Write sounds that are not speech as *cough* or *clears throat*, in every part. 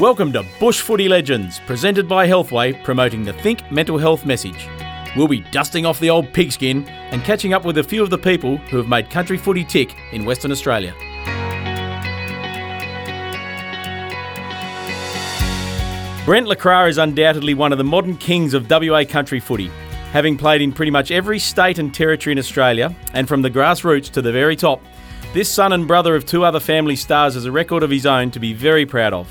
Welcome to Bush Footy Legends, presented by Healthway, promoting the Think Mental Health message. We'll be dusting off the old pigskin and catching up with a few of the people who have made country footy tick in Western Australia. Brent le is undoubtedly one of the modern kings of WA country footy, having played in pretty much every state and territory in Australia, and from the grassroots to the very top. This son and brother of two other family stars has a record of his own to be very proud of.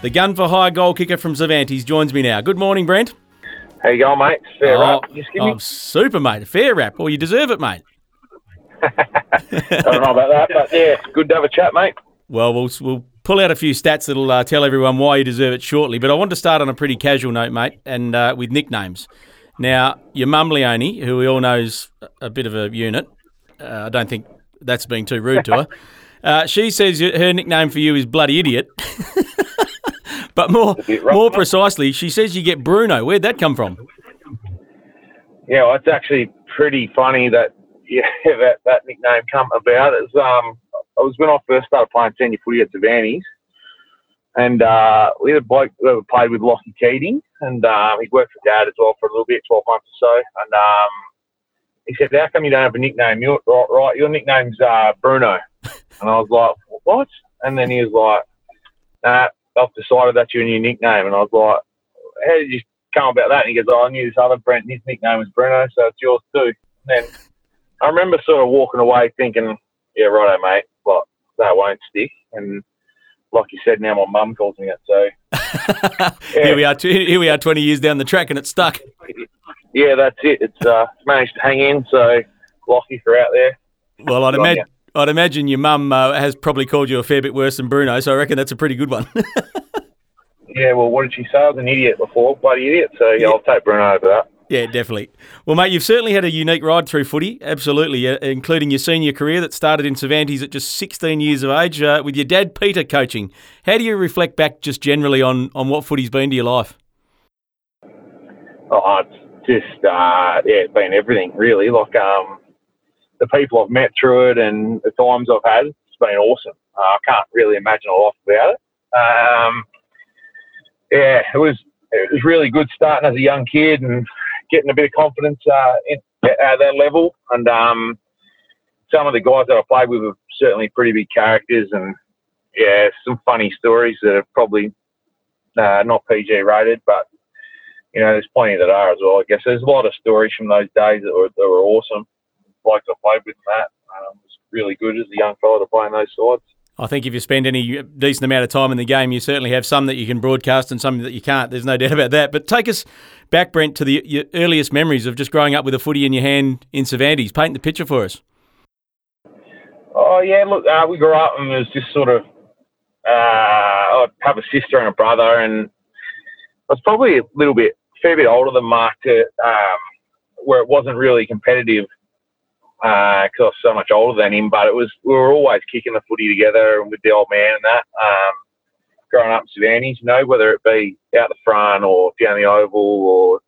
The gun for hire goal kicker from Cervantes joins me now. Good morning, Brent. How you going, mate? Fair oh, rap. You give me? I'm super, mate. Fair rap. Well, you deserve it, mate. I *laughs* don't know about that, but yeah, good to have a chat, mate. Well, we'll, we'll pull out a few stats that'll uh, tell everyone why you deserve it shortly. But I want to start on a pretty casual note, mate, and uh, with nicknames. Now, your mum, Leonie, who we all know is a bit of a unit, uh, I don't think that's being too rude to her. *laughs* Uh, she says her nickname for you is Bloody Idiot. *laughs* but more, more precisely, she says you get Bruno. Where'd that come from? Yeah, well, it's actually pretty funny that *laughs* yeah that, that nickname come about. It's um I was when I first started playing senior footy at Cervantes, and uh, we had a bloke that played with Lockie Keating, and um, he worked for Dad as well for a little bit, twelve months or so, and um, he said, "How come you don't have a nickname? You're right, right your nickname's uh, Bruno," and I was like, "What?" And then he was like, "Nah, I've decided that's your new nickname," and I was like, "How did you come about that?" And he goes, oh, "I knew this other Brent, and his nickname was Bruno, so it's yours too." And then I remember sort of walking away thinking, "Yeah, righto, mate. but that won't stick." And like you said, now my mum calls me that. So *laughs* yeah. here we are. Here we are, twenty years down the track, and it's stuck. Yeah, that's it. It's uh, managed to hang in. So Lockie for out there. Well, I'd imagine. I'd imagine your mum uh, has probably called you a fair bit worse than Bruno, so I reckon that's a pretty good one. *laughs* yeah, well, what did she say? I was an idiot before, bloody idiot. So yeah, I'll take Bruno over that. Yeah, definitely. Well, mate, you've certainly had a unique ride through footy, absolutely, uh, including your senior career that started in Cervantes at just 16 years of age uh, with your dad, Peter, coaching. How do you reflect back just generally on, on what footy's been to your life? Oh, it's just, uh, yeah, it's been everything, really. Like, um, the people I've met through it and the times I've had, it's been awesome. Uh, I can't really imagine a life without it. Um, yeah, it was it was really good starting as a young kid and getting a bit of confidence uh, in, at that level. And um, some of the guys that I played with were certainly pretty big characters, and yeah, some funny stories that are probably uh, not PG rated, but you know, there's plenty that are as well. I guess there's a lot of stories from those days that were that were awesome. Like I played with that um, was really good as a young fella to play in those sides. I think if you spend any decent amount of time in the game, you certainly have some that you can broadcast and some that you can't. There's no doubt about that. But take us back, Brent, to the your earliest memories of just growing up with a footy in your hand in Cervantes. Paint the picture for us. Oh yeah, look, uh, we grew up and it was just sort of. Uh, I have a sister and a brother, and I was probably a little bit, fair bit older than Mark to um, where it wasn't really competitive because uh, I was so much older than him. But it was we were always kicking the footy together and with the old man and that. Um, growing up in Cervantes, you know, whether it be out the front or down the oval or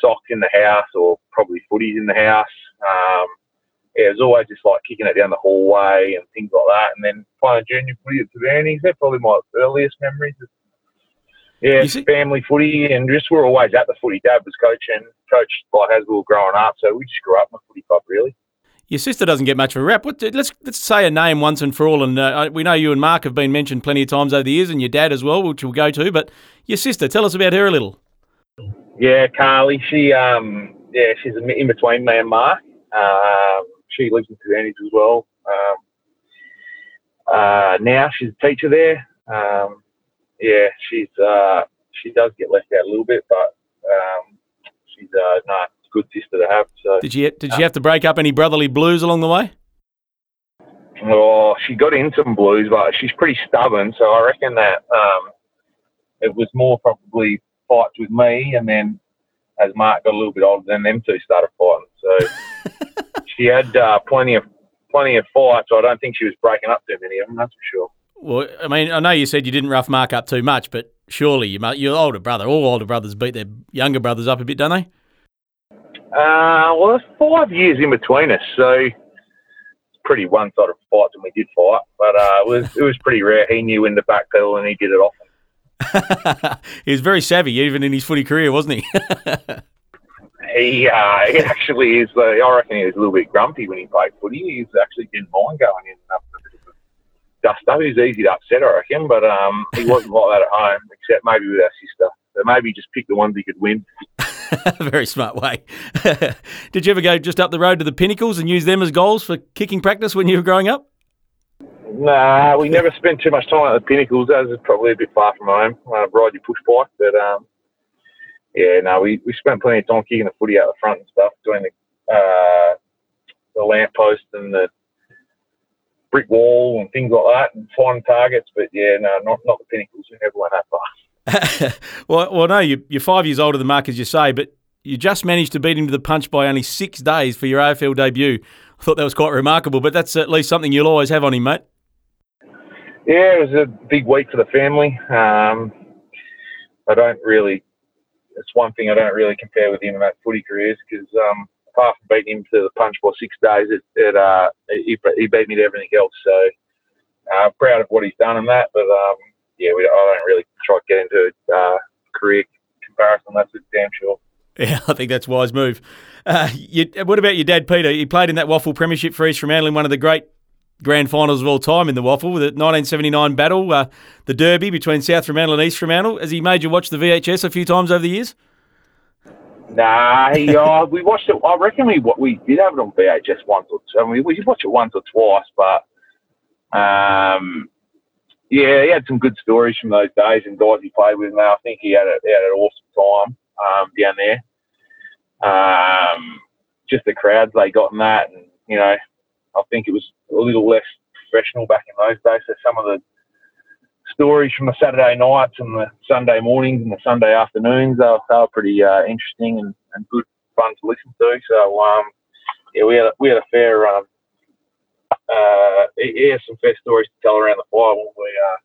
socks in the house or probably footies in the house. Um, yeah, it was always just like kicking it down the hallway and things like that. And then playing junior footy at Cervantes, they're probably my earliest memories. Yeah, family footy, and just we're always at the footy. Dad was coaching, coached by Haswell growing up, so we just grew up in the footy club, really. Your sister doesn't get much of a rap. What, let's let's say a name once and for all. And uh, we know you and Mark have been mentioned plenty of times over the years, and your dad as well, which we'll go to. But your sister, tell us about her a little. Yeah, Carly. She um yeah she's in between me and Mark. Um, she lives in Cervantes as well. Um, uh, now she's a teacher there. Um, yeah, she's uh, she does get left out a little bit, but um, she's uh, no, good sister to have. So did you did you have to break up any brotherly blues along the way? Oh, she got in some blues, but she's pretty stubborn. So I reckon that um, it was more probably fights with me, and then as Mark got a little bit older, then them two started fighting. So *laughs* she had uh, plenty of plenty of fights. I don't think she was breaking up too many of them. That's for sure. Well, I mean, I know you said you didn't rough Mark up too much, but surely you, your older brother, all older brothers beat their younger brothers up a bit, don't they? Uh, well, there's five years in between us, so it's pretty one-sided fight when we did fight. But uh, it was it was pretty rare. He knew when to backpedal, and he did it often. *laughs* he was very savvy, even in his footy career, wasn't he? *laughs* he, uh, he actually is. Uh, I reckon he was a little bit grumpy when he played footy. He actually didn't mind going in up a bit of dust up. He was easy to upset, I reckon, but um, he wasn't like that at home, except maybe with our sister. So maybe just pick the ones he could win. *laughs* Very smart way. *laughs* Did you ever go just up the road to the Pinnacles and use them as goals for kicking practice when you were growing up? Nah, we never spent too much time at the Pinnacles. That was probably a bit far from home. Uh, ride your push bike, but um, yeah, no, we, we spent plenty of time kicking the footy out the front and stuff, doing the uh, the lamppost and the brick wall and things like that, and finding targets. But yeah, no, not not the Pinnacles. We never went that far. *laughs* well, well, no, you, you're five years older than Mark, as you say, but you just managed to beat him to the punch by only six days for your AFL debut. I thought that was quite remarkable, but that's at least something you'll always have on him, mate. Yeah, it was a big week for the family. Um, I don't really. It's one thing I don't really compare with him about footy careers because um, apart from beating him to the punch by six days, it, it uh, he, he, beat me to everything else. So uh, proud of what he's done in that, but um, yeah, we, I don't really try to get into uh, career comparison. That's for damn sure. Yeah, *laughs* I think that's a wise move. Uh, you, what about your dad, Peter? He played in that WAFL Premiership for East Fremantle in one of the great grand finals of all time in the WAFL, the 1979 battle, uh, the derby between South Fremantle and East Fremantle. Has he made you watch the VHS a few times over the years? Nah, he, uh, *laughs* we watched it. I reckon we we did have it on VHS once or two. I mean, we did watch it once or twice, but um, yeah, he had some good stories from those days and guys he played with. Now I think he had a, he had an awesome time um, down there. Um, just the crowds they got in that, and you know, I think it was a little less professional back in those days. So some of the stories from the Saturday nights and the Sunday mornings and the Sunday afternoons they were, they were pretty uh, interesting and, and good fun to listen to. So um, yeah, we had a, we had a fair um, uh, he has some fair stories to tell around the fire when we uh,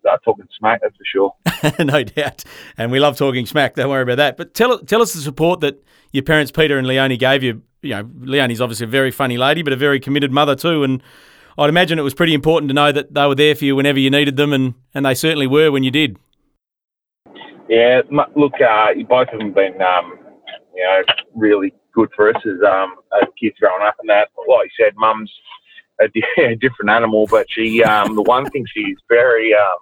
start talking smack. That's for sure. *laughs* no doubt, and we love talking smack. Don't worry about that. But tell tell us the support that your parents, Peter and Leonie, gave you. You know, Leonie's obviously a very funny lady, but a very committed mother too, and. I'd imagine it was pretty important to know that they were there for you whenever you needed them, and, and they certainly were when you did. Yeah, look, uh, both of them been, um, you know, really good for us as, um, as kids growing up, and that, like you said, mum's a, *laughs* a different animal, but she, um, the one thing she's very, um,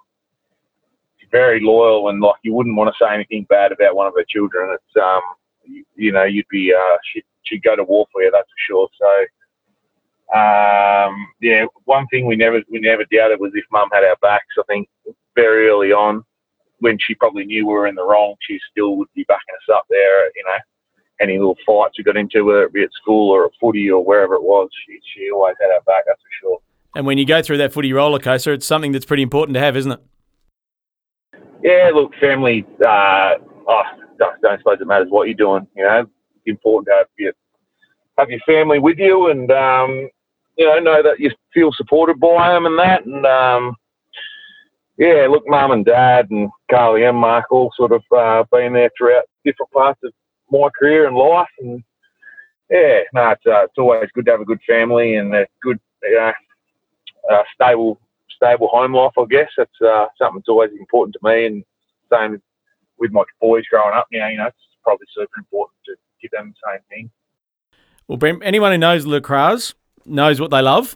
very loyal and like you wouldn't want to say anything bad about one of her children. It's, um, you, you know, you'd be, uh, she'd, she'd go to war for you, that's for sure. So, um, yeah, one thing we never, we never doubted was if mum had our backs. I think very early on, when she probably knew we were in the wrong, she still would be backing us up there, you know any little fights we got into, whether it be at school or at footy or wherever it was, she, she always had our back, that's for sure. And when you go through that footy roller coaster, it's something that's pretty important to have, isn't it? Yeah, look, family, uh, oh, don't, suppose it matters what you're doing. You know, it's important to have your, have your family with you and, um, you know, know that you feel supported by them and that. And, um, yeah, look, mum and dad and Carly and Mark all sort of uh, been there throughout different parts of my career and life. And yeah, no, it's, uh, it's always good to have a good family and a good, you know, uh, stable, stable home life. I guess that's uh, something that's always important to me. And same with my boys growing up. Now, you know, it's probably super important to give them the same thing. Well, Brent, anyone who knows Le knows what they love.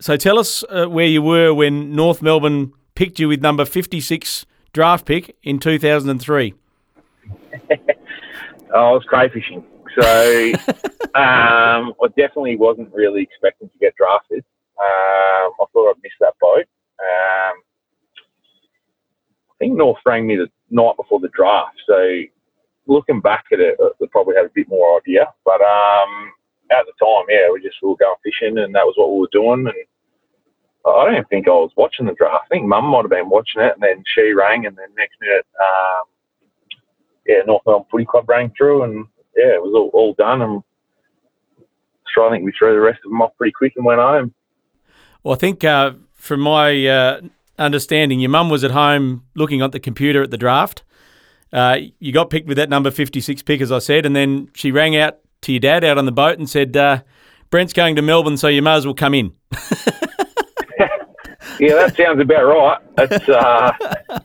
So tell us uh, where you were when North Melbourne picked you with number 56 draft pick in 2003. *laughs* I was crayfishing. So *laughs* um, I definitely wasn't really expecting to get drafted. Um, I thought I'd miss that boat. Um, I think North rang me the night before the draft. So looking back at it, they probably had a bit more idea. But um, at the time, yeah, we just we were going fishing, and that was what we were doing. And I don't think I was watching the draft. I think Mum might have been watching it, and then she rang, and then next minute. Yeah, North Melbourne Footy Club rang through, and yeah, it was all, all done. And so I think we threw the rest of them off pretty quick and went home. Well, I think uh, from my uh, understanding, your mum was at home looking at the computer at the draft. Uh, you got picked with that number 56 pick, as I said, and then she rang out to your dad out on the boat and said, uh, Brent's going to Melbourne, so you may as well come in. *laughs* yeah, that sounds about right. It's, uh,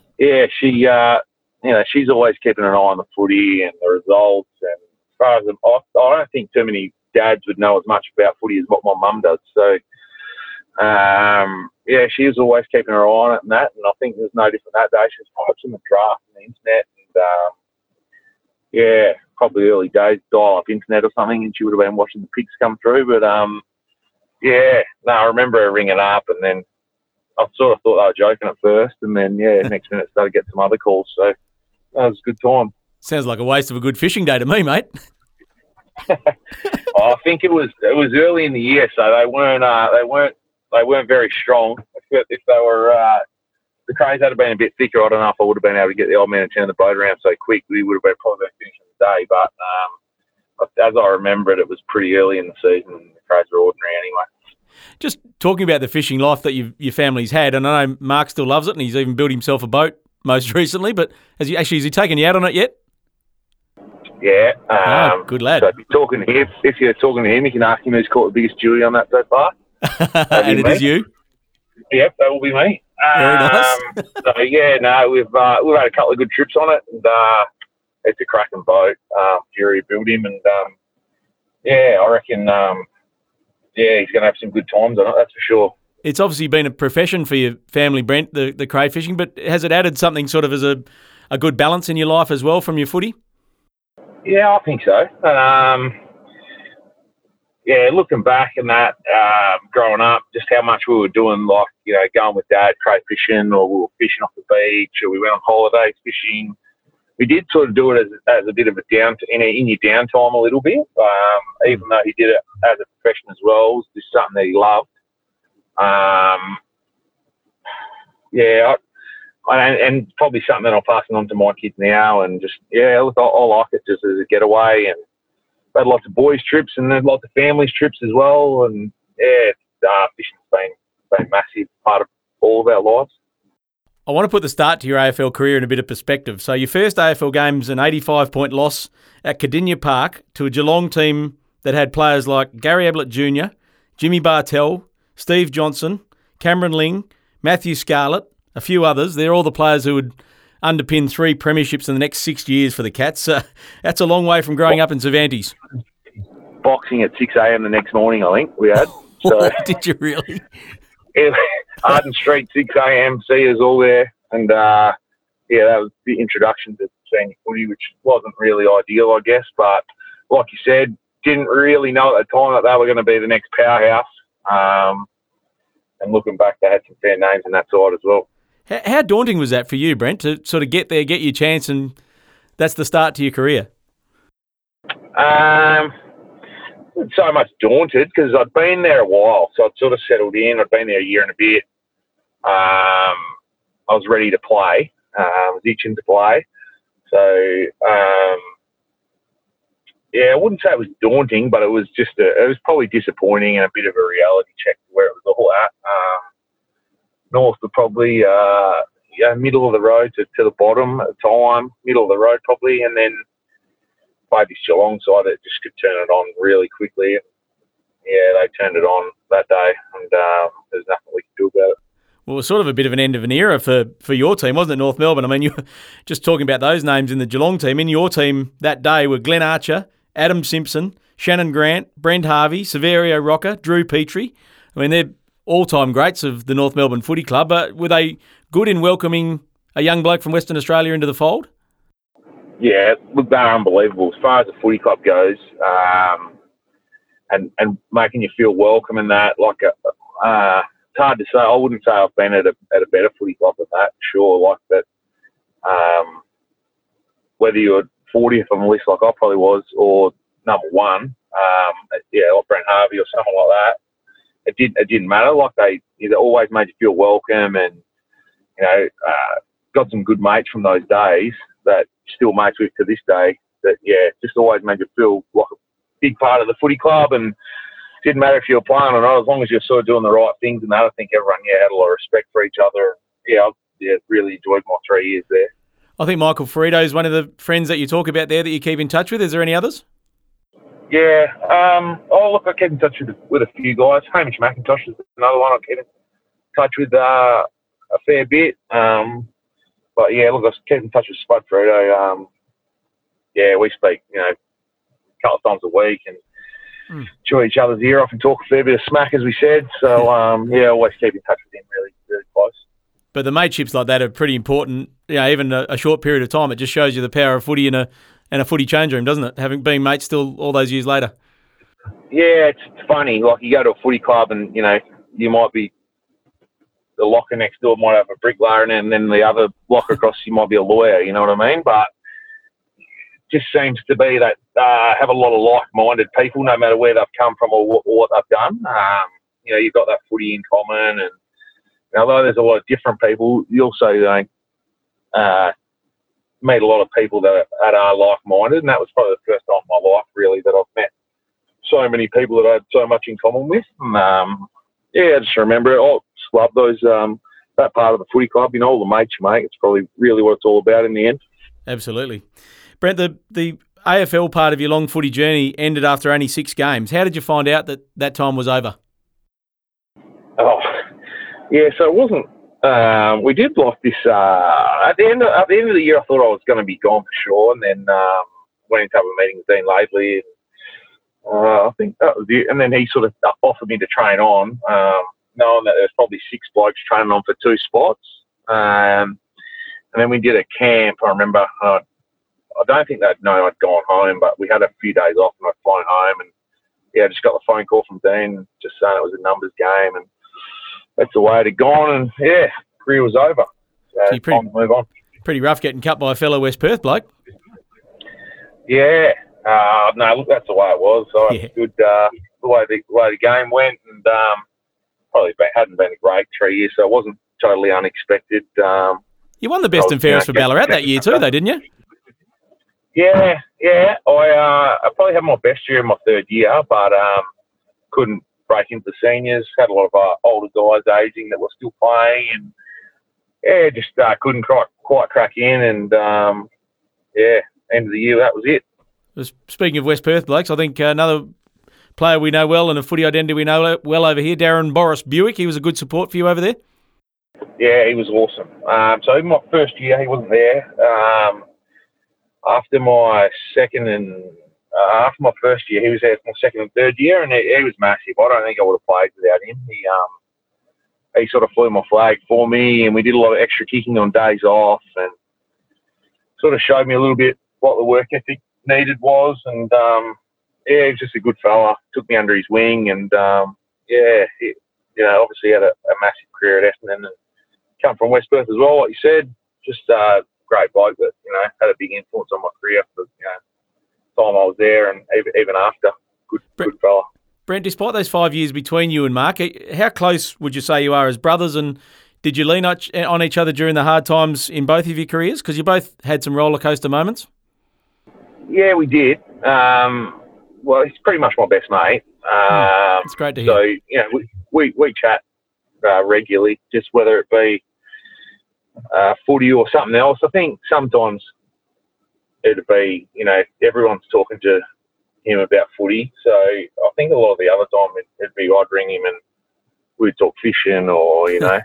*laughs* yeah, she, uh, you know, she's always keeping an eye on the footy and the results. And as far as I, I don't think too many dads would know as much about footy as what my mum does. So, um, yeah, she was always keeping her eye on it and that. And I think there's no different that day. She was watching the draft on the internet. And, um, yeah, probably early days, dial up internet or something, and she would have been watching the pigs come through. But, um, yeah, no, I remember her ringing up and then I sort of thought they were joking at first. And then, yeah, next minute started getting some other calls. So that was a good time. Sounds like a waste of a good fishing day to me, mate. *laughs* I think it was it was early in the year, so they weren't uh, they weren't they weren't very strong. If, if they were uh, the cranes had been a bit thicker, I don't know if I would have been able to get the old man to turn the boat around so quick. We would have been probably been finishing the day. But um, as I remember it, it was pretty early in the season. And the cranes were ordinary anyway. Just talking about the fishing life that you, your family's had, and I know Mark still loves it, and he's even built himself a boat most *laughs* recently. But has he actually has he taken you out on it yet? Yeah. Um, oh, good lad. So if you're talking to him, if you're talking to him, you can ask him who's caught the biggest jewie on that so far. *laughs* and it me. is you. Yep, that will be me. Very nice. Um, *laughs* so yeah, no, we've uh, we've had a couple of good trips on it, and uh, it's a cracking boat. Um, Fury built him, and um, yeah, I reckon, um, yeah, he's going to have some good times on it. That's for sure. It's obviously been a profession for your family, Brent, the the cray fishing. But has it added something sort of as a a good balance in your life as well from your footy? Yeah, I think so. Um, yeah, looking back and that, um, growing up, just how much we were doing, like, you know, going with dad, cray fishing, or we were fishing off the beach, or we went on holidays fishing. We did sort of do it as, as a bit of a down in, in your downtime a little bit, um, even though he did it as a profession as well. It was just something that he loved. Um, yeah, I, and, and, probably something that I'm passing on to my kids now, and just yeah, look, I, I like it just as a getaway and had lots of boys trips and then lots of families trips as well. And yeah, uh, fishing's been been massive part of all of our lives. I want to put the start to your AFL career in a bit of perspective. So your first AFL game was an 85 point loss at Kardinia Park to a Geelong team that had players like Gary Ablett Jr., Jimmy Bartel, Steve Johnson, Cameron Ling, Matthew Scarlett, a few others. They're all the players who would underpin three premierships in the next six years for the Cats. Uh, that's a long way from growing up in Cervantes. Boxing at 6 a.m. the next morning, I think we had. *laughs* So Did you really? Arden Street, 6 a.m. See us all there. And uh, yeah, that was the introduction to senior footy, which wasn't really ideal, I guess. But like you said, didn't really know at the time that they were going to be the next powerhouse. Um, and looking back, they had some fair names in that side as well. How daunting was that for you, Brent, to sort of get there, get your chance, and that's the start to your career? Um, so much daunted because I'd been there a while, so I'd sort of settled in. I'd been there a year and a bit. Um, I was ready to play. Um, I was itching to play. So, um, yeah, I wouldn't say it was daunting, but it was just a, it was probably disappointing and a bit of a reality check where it was all at. Um, north were probably uh, yeah, middle of the road to, to the bottom at the time, middle of the road probably, and then maybe Geelong side that just could turn it on really quickly. Yeah, they turned it on that day, and um, there's nothing we could do about it. Well, it was sort of a bit of an end of an era for, for your team, wasn't it, North Melbourne? I mean, *laughs* you just talking about those names in the Geelong team. In your team that day were Glenn Archer, Adam Simpson, Shannon Grant, Brent Harvey, Saverio Rocca, Drew Petrie. I mean, they're all-time greats of the North Melbourne Footy Club. But were they good in welcoming a young bloke from Western Australia into the fold? Yeah, look, they're unbelievable as far as the footy club goes, um, and and making you feel welcome and that. Like, a, uh, uh, it's hard to say. I wouldn't say I've been at a at a better footy club than that. Sure, like that. Um, whether you're 40th on the list like I probably was, or number one, um, yeah, or Brent Harvey or someone like that it didn't it didn't matter. Like they they always made you feel welcome, and you know uh, got some good mates from those days that still mates with to this day. That yeah, just always made you feel like a big part of the footy club, and didn't matter if you were playing or not, as long as you're sort of doing the right things and that. I think everyone yeah had a lot of respect for each other. Yeah, I yeah, really enjoyed my three years there. I think Michael Firrito is one of the friends that you talk about there that you keep in touch with. Is there any others? Yeah. Um, oh, look, I kept in touch with, with a few guys. Hamish McIntosh is another one I kept in touch with uh, a fair bit. Um, but yeah, look, I kept in touch with Spud Firrito. Um, yeah, we speak, you know, a couple of times a week and mm. chew each other's ear off and talk a fair bit of smack, as we said. So *laughs* um, yeah, always keep in touch with him really, really close. But the mateships like that are pretty important. You know, even a, a, short period of time, it just shows you the power of footy in a and a footy change room, doesn't it? Having been mates still all those years later. Yeah, it's funny. Like you go to a footy club and you know you might be the locker next door might have a bricklayer, in it, and then the other locker across you might be a lawyer. You know what I mean? But just seems to be that uh, have a lot of like-minded people, no matter where they've come from or, or what they've done. Um, you know, you've got that footy in common, and although there's a lot of different people, you also know, uh, meet a lot of people that, that are like-minded, and that was probably the first time in my life really that I've met so many people that I had so much in common with. And, um, yeah, I just remember it. I just love those um, that part of the footy club. You know, all the mates you make. It's probably really what it's all about in the end. Absolutely, Brent. The the AFL part of your long footy journey ended after only six games. How did you find out that that time was over? Oh, *laughs* yeah. So it wasn't. Um, we did like this uh, at the end. Of, at the end of the year, I thought I was going to be gone for sure, and then um, went into a meeting with Dean Laidley. And, uh, I think that was it. And then he sort of offered me to train on, um, knowing that there's probably six blokes training on for two spots. Um, and then we did a camp. I remember. Uh, I don't think they'd known I'd gone home, but we had a few days off and I'd flown home. And yeah, I just got the phone call from Dean just saying it was a numbers game. And that's the way it had gone. And yeah, career was over. So, so pretty, move on. Pretty rough getting cut by a fellow West Perth bloke. Yeah, uh, no, look, that's the way it was. So yeah. good uh, the way the, the, way the game went, and um, probably been, hadn't been a great three years, so it wasn't totally unexpected. Um, you won the best was, and fairest you know, for Ballarat that year too, though, didn't you? Yeah, yeah. I uh, I probably had my best year in my third year, but um, couldn't break into the seniors. Had a lot of uh, older guys aging that were still playing, and yeah, just uh, couldn't quite quite crack in. And um, yeah, end of the year, that was it. Speaking of West Perth blokes, I think another player we know well and a footy identity we know well over here, Darren Boris Bewick. He was a good support for you over there. Yeah, he was awesome. Um, so in my first year, he wasn't there. Um, after my second and uh, after my first year, he was there for my second and third year, and he, he, was massive. I don't think I would have played without him. He um, he sort of flew my flag for me, and we did a lot of extra kicking on days off, and sort of showed me a little bit what the work ethic needed was, and um, yeah, he's just a good fella. Took me under his wing, and um, yeah, he, you know, obviously had a, a, massive career at Essendon and come from West Perth as well. Like you said, just a uh, great bloke that you know had a big influence on my career for you know time I was there and even, even after. Good, Brent, good fella. Brent, despite those five years between you and Mark, eh, how close would you say you are as brothers? And did you lean on each other during the hard times in both of your careers? Because you both had some roller coaster moments. Yeah, we did. Um, well, he's pretty much my best mate. Hmm. Um, it's great to hear. So, you know, we, we, we chat uh, regularly, just whether it be uh, footy or something else. I think sometimes it'd be, you know, everyone's talking to him about footy. So I think a lot of the other time it, it'd be I'd ring him and we'd talk fishing or, you know,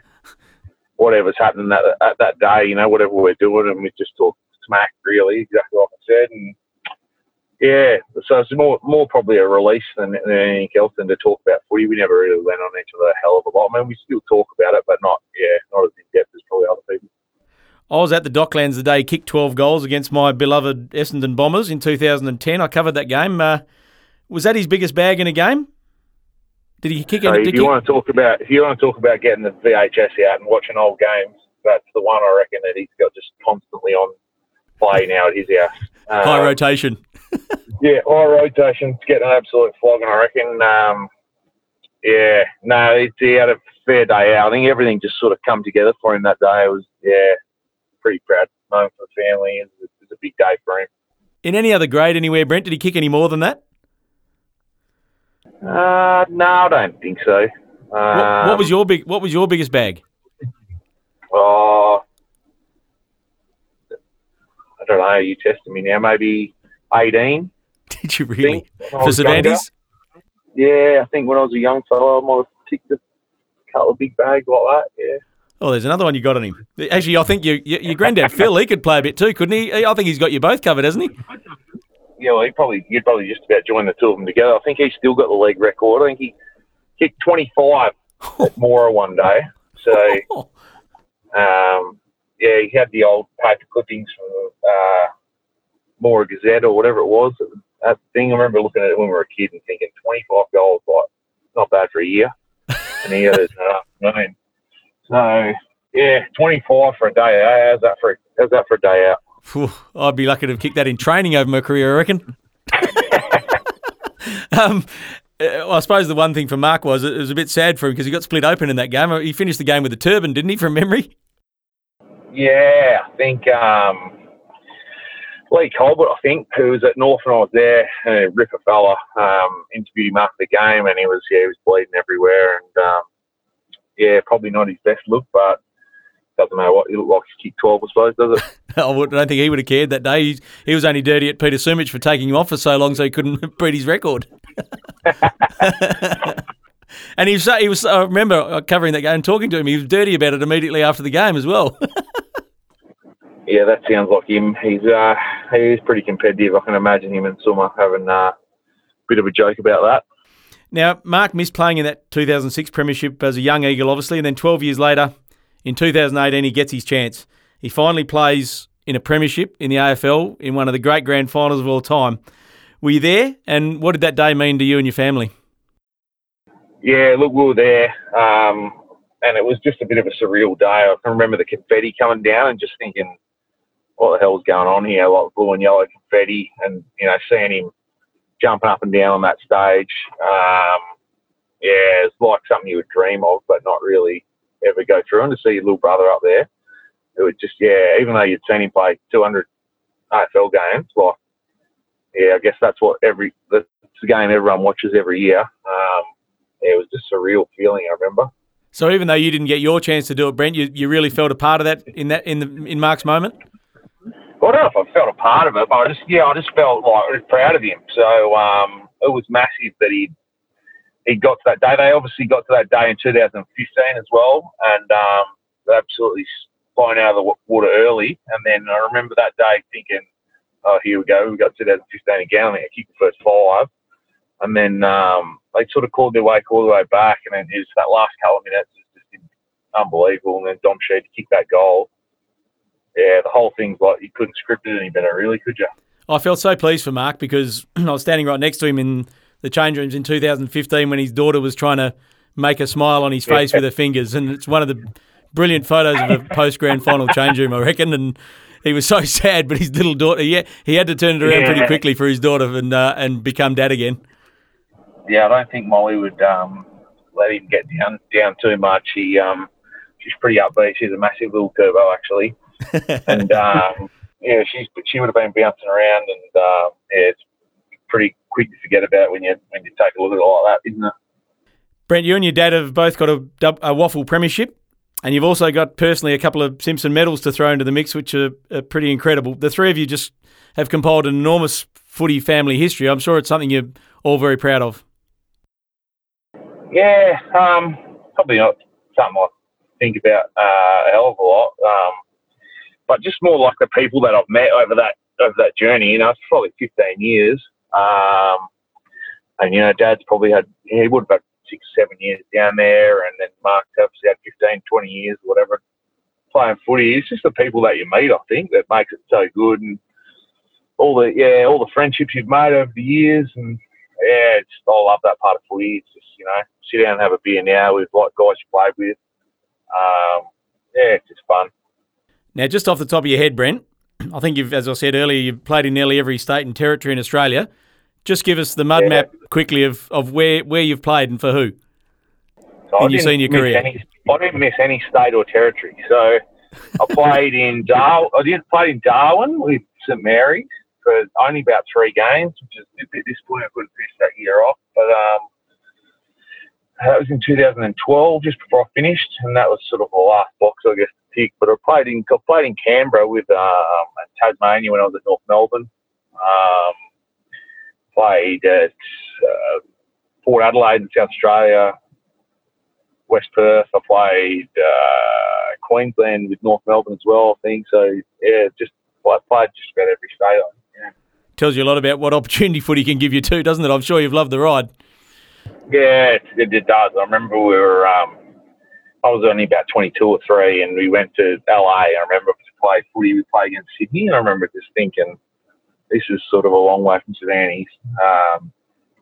*laughs* whatever's happening that, at that day, you know, whatever we're doing, and we just talk smack, really, exactly like I said. And yeah, so it's more more probably a release than, than anything else than to talk about footy. We never really went on each other a hell of a lot. I mean, we still talk about it, but not yeah, not as in depth as probably other people. I was at the Docklands the day he kicked 12 goals against my beloved Essendon Bombers in 2010. I covered that game. Uh, was that his biggest bag in a game? Did he kick so it? If you want to talk about if you want to talk about getting the VHS out and watching old games, that's the one I reckon that he's got just constantly on play now at his house. Um, *laughs* high rotation. *laughs* yeah, high rotation. It's getting an absolute flogging, I reckon. Um, yeah, no, he had a fair day out. I think everything just sort of come together for him that day. It was, yeah, pretty proud moment for the family. It was, it was a big day for him. In any other grade anywhere, Brent, did he kick any more than that? Uh, no, I don't think so. Um, what, what, was um, your big? What was your biggest bag? Oh, I don't know. Are You testing me now? Maybe eighteen. *laughs* Did you really for Cervantes? Yeah, I think when I was a young fellow, I might have picked a couple of big bags like that. Yeah. Oh, there's another one you got on him. Actually, I think you, you, your granddad Phil, he could play a bit too, couldn't he? I think he's got you both covered, hasn't he? Yeah, well, he probably you'd probably just about join the two of them together. I think he's still got the league record. I think he kicked 25 *laughs* at Moora one day. So, um, yeah, he had the old paper clippings from uh, Moora Gazette or whatever it was. That thing, I remember looking at it when we were a kid and thinking 25 goals, like not bad for a year. And he has uh, nine. So yeah, 25 for a day. Eh? How's that for how's that for a day out? Whew, I'd be lucky to have kicked that in training over my career, I reckon. *laughs* um, uh, I suppose the one thing for Mark was it was a bit sad for him because he got split open in that game. He finished the game with a turban, didn't he, from memory? Yeah, I think um, Leigh Colbert, I think, who was at North and I was there, a ripper fella, um, interviewed him after the game and he was yeah, he was bleeding everywhere and um, yeah, probably not his best look, but doesn't matter what he looked like. He kicked 12, I suppose, does it? *laughs* I don't think he would have cared that day. He, he was only dirty at Peter Sumich for taking him off for so long so he couldn't *laughs* beat his record. *laughs* and he was, he was, I remember covering that game and talking to him. He was dirty about it immediately after the game as well. yeah, that sounds like him. He's uh, he's pretty competitive. I can imagine him and Summer having uh, a bit of a joke about that. Now, Mark missed playing in that 2006 Premiership as a young Eagle, obviously, and then 12 years later, in 2018, he gets his chance. He finally plays in a Premiership in the AFL in one of the great grand finals of all time. Were you there? And what did that day mean to you and your family? Yeah, look, we were there, um, and it was just a bit of a surreal day. I can remember the confetti coming down and just thinking, what the hell's going on here? Like blue and yellow confetti, and you know, seeing him jumping up and down on that stage. Um, yeah, it's like something you would dream of, but not really ever go through. And to see your little brother up there, it would just, yeah, even though you'd seen him play 200 AFL games, like, yeah, I guess that's what every, that's the game everyone watches every year. Um, yeah, it was just a real feeling, I remember. So even though you didn't get your chance to do it, Brent, you, you really felt a part of that in that in the in Mark's moment. I don't know if I felt a part of it, but I just yeah, I just felt like proud of him. So um, it was massive that he he got to that day. They obviously got to that day in 2015 as well, and um, absolutely flying out of the water early. And then I remember that day thinking, "Oh, here we go. We got 2015 again. I kicked the first five, And then um, they sort of called their way, called their way back, and then it was that last couple of minutes was just unbelievable. And then Dom Sheed to kick that goal yeah, the whole thing's like you couldn't script it any better, really, could you? I felt so pleased for Mark because *clears throat* I was standing right next to him in the change rooms in 2015 when his daughter was trying to make a smile on his face yeah. with her fingers, and it's one of the brilliant photos of a *laughs* post grand final change room, I reckon. And he was so *laughs* sad, but his little daughter, yeah, he had to turn it around yeah. pretty quickly for his daughter and uh, and become dad again. Yeah, I don't think Molly would um, let him get down down too much. He um, she's pretty upbeat. She's a massive little turbo, actually *laughs* and um, yeah, she's she would have been bouncing around, and uh, yeah, it's pretty quick to forget about when you when you take a look at it like that, isn't it? Brent, you and your dad have both got a, a WAFL premiership, and you've also got personally a couple of Simpson medals to throw into the mix, which are, are pretty incredible. The three of you just have compiled an enormous footy family history. I'm sure it's something you're all very proud of. Yeah, um, probably not something I think about uh, a hell of a lot. Um, but just more like the people that I've met over that over that journey. You know, it's probably 15 years. Um, and you know, Dad's probably had he would had six, seven years down there, and then Mark's obviously had 15, 20 years, whatever, playing footy. It's just the people that you meet, I think, that makes it so good, and all the yeah, all the friendships you've made over the years, and yeah, it's I love that part of footy. It's just you know, sit down and have a beer now with like guys you played with. Um, yeah, it's just fun. Now, just off the top of your head, Brent, I think you've, as I said earlier, you've played in nearly every state and territory in Australia. Just give us the mud yeah. map quickly of, of where, where you've played and for who so in your senior career. Any, I didn't miss any state or territory. So I *laughs* played in Dar- I did play in Darwin with St Mary's for only about three games, which is a bit disappointing. I couldn't finish that year off, but um, that was in 2012, just before I finished, and that was sort of the last box, I guess, pick, but I played in I played in Canberra with um, Tasmania when I was at North Melbourne. Um, played at uh, Port Adelaide in South Australia. West Perth. I played uh, Queensland with North Melbourne as well. I think so. Yeah, just I played just about every state. Yeah. Tells you a lot about what opportunity *laughs* footy can give you too, doesn't it? I'm sure you've loved the ride. Yeah, it, it does. I remember we were. Um, I was only about 22 or three, and we went to LA. I remember to play footy. We played against Sydney, and I remember just thinking, this is sort of a long way from Cervantes. Um,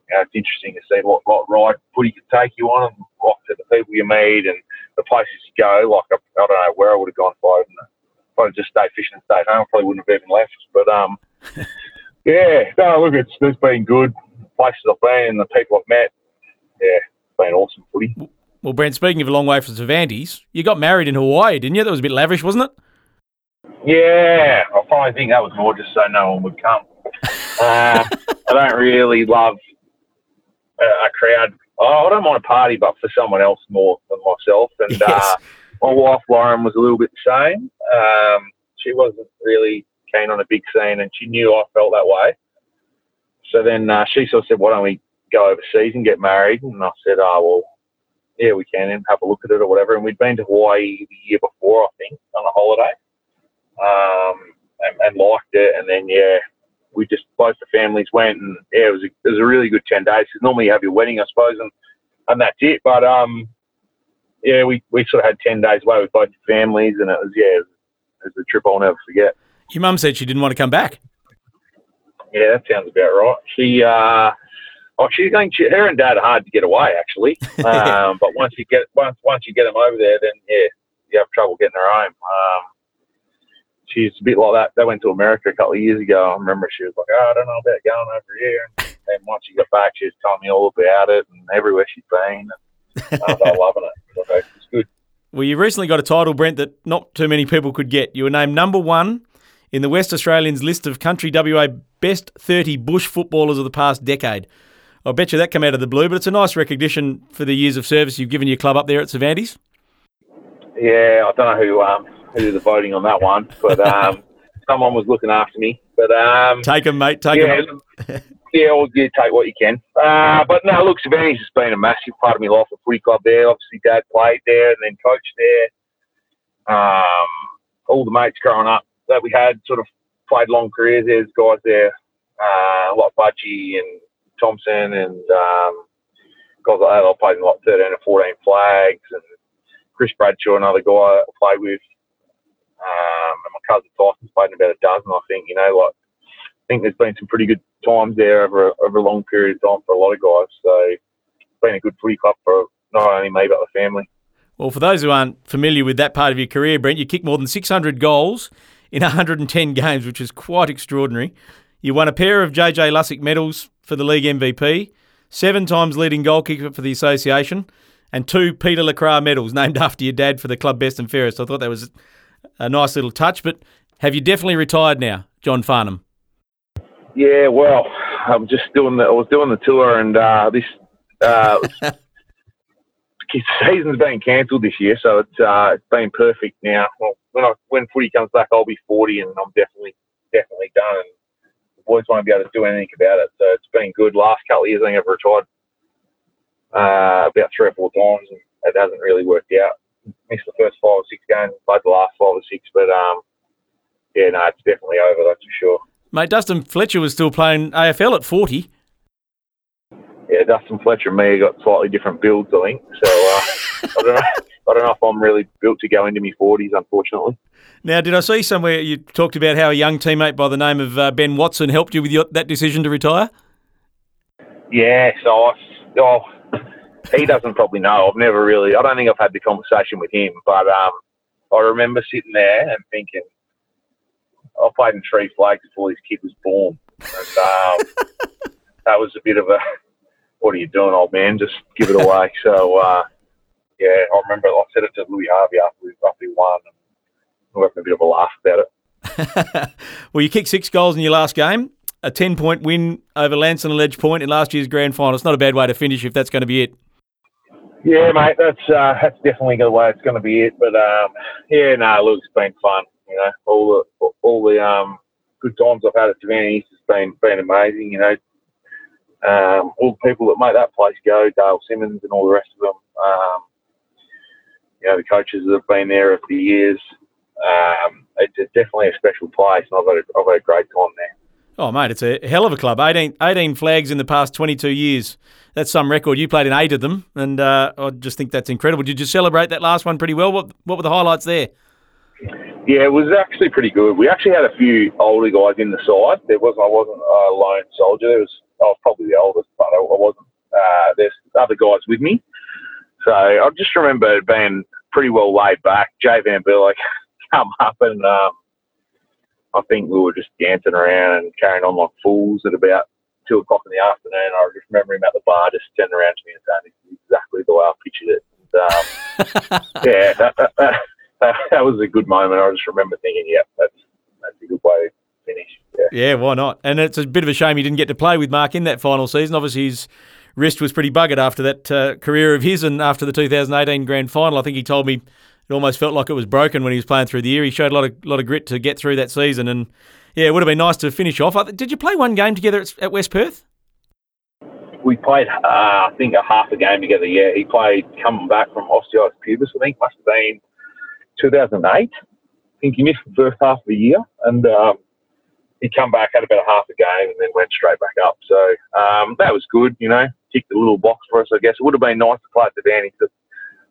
you know, it's interesting to see what, what ride footy can take you on and what to the people you meet and the places you go. Like, I, I don't know where I would have gone if I, if I'd just stayed fishing and stayed home. I probably wouldn't have even left. But, um, *laughs* yeah, no, look, it's, it's been good. Places I've been the people I've met. Yeah, it's been awesome footy. Well, Brent, speaking of a long way from Cervantes, you got married in Hawaii, didn't you? That was a bit lavish, wasn't it? Yeah, I finally think that was more just so no one would come. *laughs* Uh, I don't really love a, a crowd. Oh, I don't mind a party, but for someone else more than myself. And uh, *laughs* Yes. uh, my wife Lauren was a little bit the same. Um, she wasn't really keen on a big scene, and she knew I felt that way. So then uh, she sort of said, "Why don't we go overseas and get married?" And I said, "Oh well, yeah, we can, and have a look at it or whatever." And we'd been to Hawaii the year before, I think, on a holiday, um, and, and liked it. And then yeah, we just both the families went, and yeah, it was a, it was a really good ten days. 'Cause normally you have your wedding, I suppose, and and that's it. But um, yeah, we, we sort of had ten days away with both families, and it was yeah, it was a trip I'll never forget. Your mum said she didn't want to come back. Yeah, that sounds about right. She, uh, oh, she's going. She, her and dad are hard to get away, actually. *laughs* Um, but once you get once once you get them over there, then yeah, you have trouble getting her home. Um, she's a bit like that. They went to America a couple of years ago. I remember she was like, oh, I don't know about going over here. And once she got back, she was telling me all about it and everywhere she's been. And uh, they're loving it. So it's good. Well, you recently got a title, Brent, that not too many people could get. You were named number one in the West Australians list of Country WA best 30 bush footballers of the past decade. I bet you that came out of the blue, but it's a nice recognition for the years of service you've given your club up there at Cervantes. Yeah, I don't know who um, who did the voting on that one, but um, *laughs* someone was looking after me. But um, take 'em, mate. Take 'em. yeah, yeah, well, you take what you can. Uh, but no, look, Cervantes has been a massive part of my life. The footy club there, obviously, Dad played there and then coached there. Um, all the mates growing up that we had sort of played long careers. There's guys there, uh, like Budgie and Thompson and um, guys like that. I played in like 13 or 14 flags and Chris Bradshaw, another guy I played with. Um, and my cousin Tyson's played in about a dozen, I think. You know, like I think there's been some pretty good times there over over a long period of time for a lot of guys. So it's been a good footy club for not only me but the family. Well, for those who aren't familiar with that part of your career, Brent, you kicked more than 600 goals in 110 games, which is quite extraordinary. You won a pair of JJ Lussick medals for the league MVP, seven times leading goal kicker for the association, and two Peter LeCras medals named *laughs* after your dad for the club best and fairest. I thought that was a nice little touch. But have you definitely retired now, John Farnham? Yeah, well, I'm just doing the I was doing the tour and uh, this uh, *laughs* season's been cancelled this year, so it's uh, it's been perfect now. Well, when I when footy comes back, I'll be 40, and I'm definitely definitely done. Boys won't be able to do anything about it. So it's been good. Last couple of years, I think I've retired uh, about three or four times, and it hasn't really worked out. Missed the first five or six games, played the last five or six, but um, yeah, no, it's definitely over. That's for sure. Mate, Dustin Fletcher was still playing AFL at 40. yeah, Dustin Fletcher and me got slightly different builds, I think. So uh, I don't know. I don't know if I'm really built to go into my forties, unfortunately. Now, did I see somewhere you talked about how a young teammate by the name of uh, Ben Watson helped you with your, that decision to retire? Yeah, so I, oh, he doesn't probably know. I've never really. I don't think I've had the conversation with him, but um, I remember sitting there and thinking, I played in three flags before this kid was born, and um, *laughs* that was a bit of a, what are you doing, old man? Just give it away. so uh, yeah, I remember I said it to Louis Harvey after we roughly won, and we were having a bit of a laugh about it. *laughs* well, you kicked six goals in your last game, a 10 point win over Lancelin and Ledge Point in last year's grand final. It's not a bad way to finish if that's going to be it. Yeah, mate, that's uh, that's definitely the way it's going to be it. But um, yeah, no, look, it's been fun. You know, all the all the um, good times I've had at Cervantes has been been amazing. You know, um, all the people that make that place go, Dale Simmons and all the rest of them. Um, you know the coaches that have been there for years. Um, it's, it's definitely a special place, and I've had a, I've had a great time there. Oh, mate, it's a hell of a club. 18, 18 flags in the past 22 years. That's some record. You played in eight of them, and uh, I just think that's incredible. Did you celebrate that last one pretty well? What, what were the highlights there? Yeah, it was actually pretty good. We actually had a few older guys in the side. There wasn't I wasn't a lone soldier. There was I was probably the oldest, but I, I wasn't. Uh, there's other guys with me, so I just remember being pretty well laid back. Jay van Berlo *laughs* come up and um, I think we were just dancing around and carrying on like fools at about two o'clock in the afternoon. I just remember him at the bar just turning around to me and saying exactly the way I pictured it. And, um, *laughs* yeah, that, that, that, that, was a good moment. I just remember thinking, yeah, that's, that's a good way to finish. Yeah. yeah, why not? And it's a bit of a shame he didn't get to play with Mark in that final season. Obviously, his wrist was pretty buggered after that uh, career of his and after the 2018 grand final. I think he told me it almost felt like it was broken when he was playing through the year. He showed a lot of lot of grit to get through that season, and yeah, it would have been nice to finish off. Uh, did you play one game together at, West Perth? We played, uh, I think, a half a game together. Yeah, he played coming back from osteitis pubis. I think must have been 2008. I think he missed the first half of the year, and um, he come back had about a half a game and then went straight back up. So um, that was good. You know, ticked a little box for us. I guess it would have been nice to play at the Danny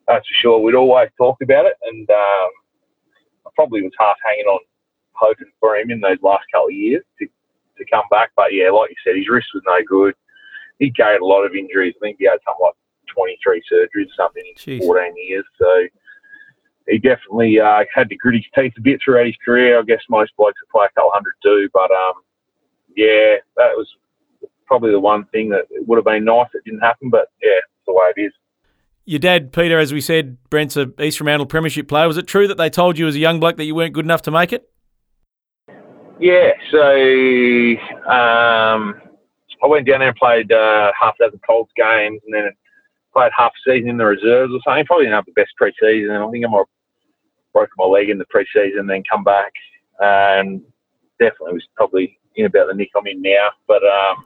that's for sure. We'd always talked about it, and um, I probably was half hanging on, hoping for him in those last couple of years to, to come back. But yeah, like you said, his wrist was no good. He carried a lot of injuries. I think he had something like 23 surgeries or something in Jeez. 14 years. So he definitely uh, had to grit his teeth a bit throughout his career. I guess most blokes that play a couple hundred do, but um, yeah, that was probably the one thing that it would have been nice it didn't happen. But yeah, it's the way it is. Your dad, Peter, as we said, Brent's a East Fremantle Premiership player. Was it true that they told you as a young bloke that you weren't good enough to make it? Yeah, so um, I went down there and played uh, half a dozen Colts games and then played half a season in the reserves or something. Probably didn't have the best pre-season. I think I might have broken my leg in the pre-season, then come back. And definitely was probably in about the nick I'm in now. But um,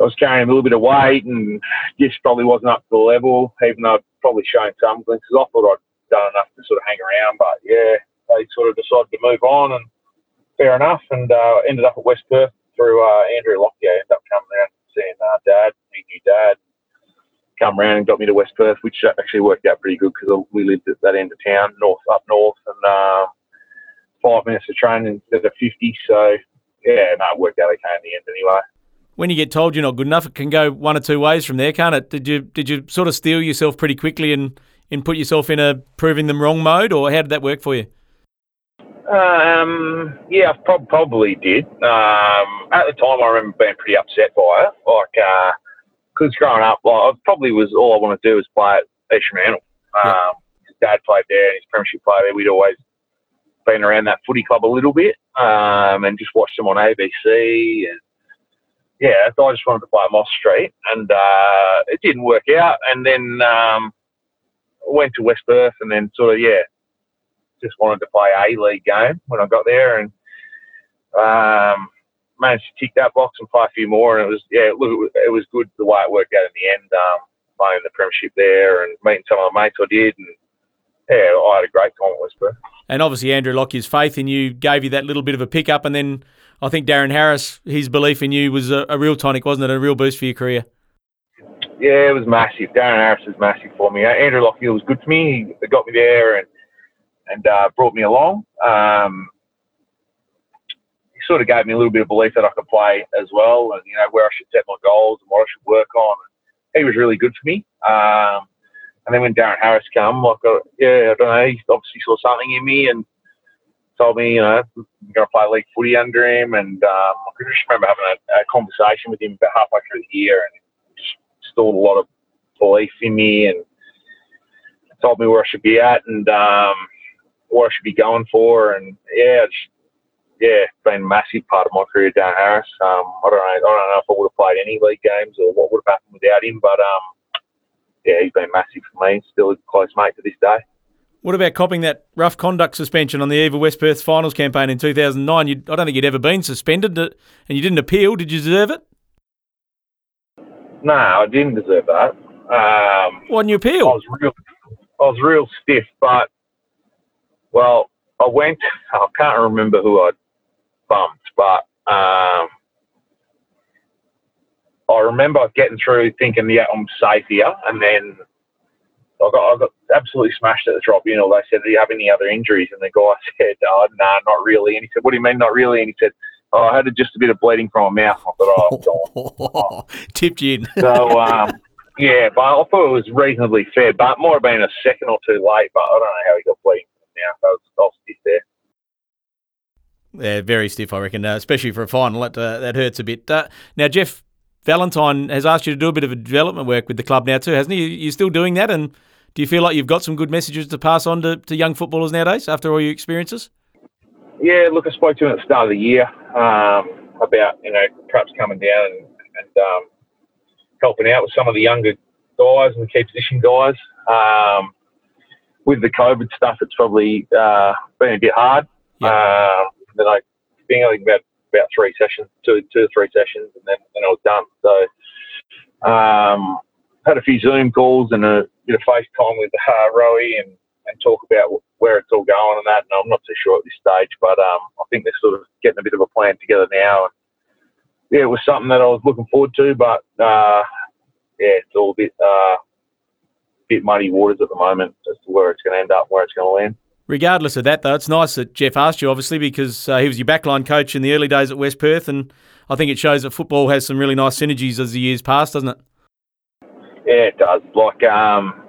I was carrying a little bit of weight and just probably wasn't up to the level, even though I'd probably shown some glimpses. I thought I'd done enough to sort of hang around, but yeah, they sort of decided to move on, and fair enough. And uh, ended up at West Perth through uh, Andrew Lockyer. Ended up coming around seeing uh, Dad. He knew Dad. Come around and got me to West Perth, which actually worked out pretty good because we lived at that end of town, north up north, and uh, five minutes of training instead of fifty. So yeah, no, it worked out okay in the end anyway when you get told you're not good enough, it can go one or two ways from there, can't it? Did you did you sort of steel yourself pretty quickly and, and put yourself in a proving them wrong mode, or how did that work for you? Um, yeah, I probably did. Um, at the time, I remember being pretty upset by it. Like, because uh, growing up, like, I probably was all I wanted to do was play at East Fremantle. Um, His dad played there, and his premiership played there. We'd always been around that footy club a little bit, um, and just watched them on ABC and yeah, I just wanted to play Moss Street, and uh, it didn't work out. And then um, went to West Perth, and then sort of yeah, just wanted to play a league game when I got there, and um, managed to tick that box and play a few more. And it was yeah, look, it was good the way it worked out in the end. Um, playing the premiership there and meeting some of the mates I did, and yeah, I had a great time at And obviously, Andrew Lockyer's faith in you gave you that little bit of a pickup, and then I think Darren Harris, his belief in you was a, a, real tonic, wasn't it? A real boost for your career. Yeah, it was massive. Darren Harris was massive for me. Andrew Lockyer was good to me. He got me there and and uh, brought me along. Um, he sort of gave me a little bit of belief that I could play as well, and you know where I should set my goals and what I should work on. He was really good for me. Um, and then when Darren Harris came, like, uh, yeah, I don't know, he obviously saw something in me and told me, you know, I'm going to play league footy under him. And um, I *laughs* just remember having a, a, conversation with him about halfway through the year and just installed a lot of belief in me and told me where I should be at and um, what I should be going for. And yeah, just, yeah, it's been a massive part of my career Darren Harris. Um, I don't know, I don't know if I would have played any league games or what would have happened without him, but um, yeah, he's been massive for me. Still a close mate to this day. What about copping that rough conduct suspension on the eve of West Perth's finals campaign in 2009? You, I don't think you'd ever been suspended, and you didn't appeal. Did you deserve it? No, I didn't deserve that. Um, Why didn't you appeal? I was real, I was real stiff, but well, I went. *laughs* I can't remember who I bumped, but um, I remember getting through thinking, yeah, I'm safe here, and then I got, I got absolutely smashed at the drop You know, They said, do you have any other injuries? And the guy *laughs* said, oh, no, nah, not really. And he said, what do you mean, not really? And he said, oh, I had just a bit of bleeding from my mouth. I thought, oh, oh. *laughs* tipped you in. so, um, yeah, but I thought it was reasonably fair, but might have been a second or two late, but I don't know how he got bleeding now. I was, I was stiff there. Yeah, very stiff, I reckon, uh, especially for a final. That, uh, that hurts a bit. Uh, now, Jeff Valentine has asked you to do a bit of a development work with the club now too, hasn't he? You're still doing that, and do you feel like you've got some good messages to pass on to, to young footballers nowadays after all your experiences? Yeah, look, I spoke to him at the start of the year um, about you know perhaps coming down and, and um, helping out with some of the younger guys and the key position guys. Um, with the COVID stuff, it's probably uh, been a bit hard. Yeah. Uh, then I I think about about three sessions, two two or three sessions, and then then I was done. So um, had a few Zoom calls and a bit of FaceTime with uh, Rowie and and talk about where it's all going and that. And I'm not too sure at this stage, but um, I think they're sort of getting a bit of a plan together now. And yeah, it was something that I was looking forward to, but uh, yeah, it's all a bit uh, bit muddy waters at the moment as to where it's going to end up, where it's going to land. Regardless of that, though, it's nice that Jeff asked you, obviously, because uh, he was your backline coach in the early days at West Perth, and I think it shows that football has some really nice synergies as the years pass, doesn't it? Yeah, it does. Like, um,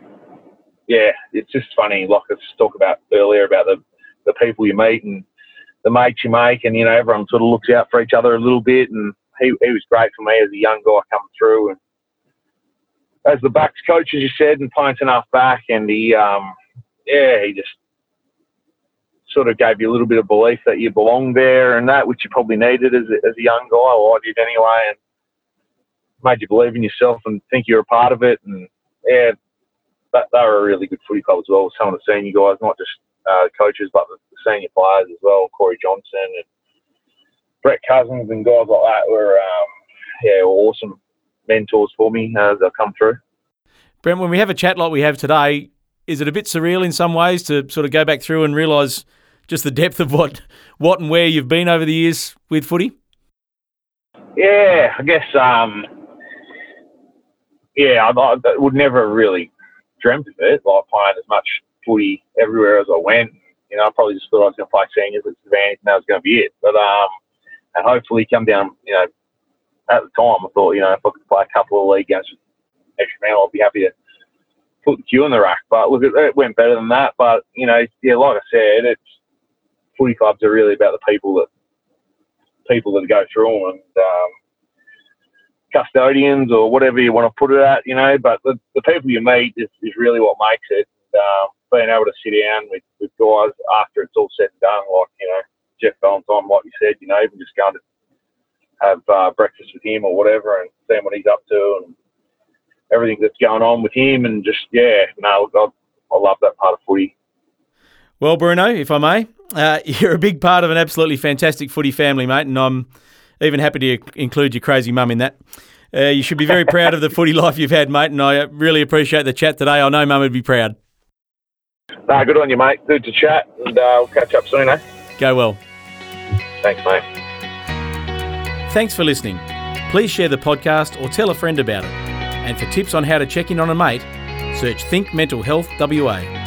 yeah, it's just funny. Like I talked about earlier about the the people you meet and the mates you make, and you know everyone sort of looks out for each other a little bit. And he he was great for me as a young guy coming through, and as the backs coach, as you said, and playing enough back, and he um yeah he just sort of gave you a little bit of belief that you belonged there and that, which you probably needed as a, as a young guy, or I did anyway, and made you believe in yourself and think you're a part of it. And yeah, that, they were a really good footy club as well. Some of the senior guys, not just uh, coaches, but the, senior players as well. Corey Johnson and Brett Cousins and guys like that were, um, yeah, awesome mentors for me as I come through. Brent, when we have a chat like we have today, is it a bit surreal in some ways to sort of go back through and realise just the depth of what, what and where you've been over the years with footy? Yeah, I guess. Um, yeah, I, I would never really dreamt of it, like playing as much footy everywhere as I went. You know, I probably just thought I was going to play seniors at Savannah and that was going to be it. But um, and hopefully come down. You know, at the time I thought, you know, if I could play a couple of league games with extra I'd be happy to put the cue in the rack. But look, it went better than that. But you know, yeah, like I said, it's footy clubs are really about the people that people that go through them and um, custodians or whatever you want to put it at, you know. But the, the people you meet is, is really what makes it. Um, being able to sit down with, with guys after it's all said and done, like, you know, Jeff Valentine, like you said, you know, even just going to have uh, breakfast with him or whatever and seeing what he's up to and everything that's going on with him. And just, yeah, no, I, I love that part of footy. Well, Bruno, if I may, uh, *laughs* you're a big part of an absolutely fantastic footy family, mate, and I'm even happy to include your crazy mum in that. Uh, you should be very proud of the footy *laughs* life you've had, mate, and I really appreciate the chat today. I know mum would be proud. Nah, good on you, mate. Good to chat, and uh, we'll catch up soon, eh? Go well. Thanks, mate. Thanks for listening. Please share the podcast or tell a friend about it. And for tips on how to check in on a mate, search Think Mental Health WA.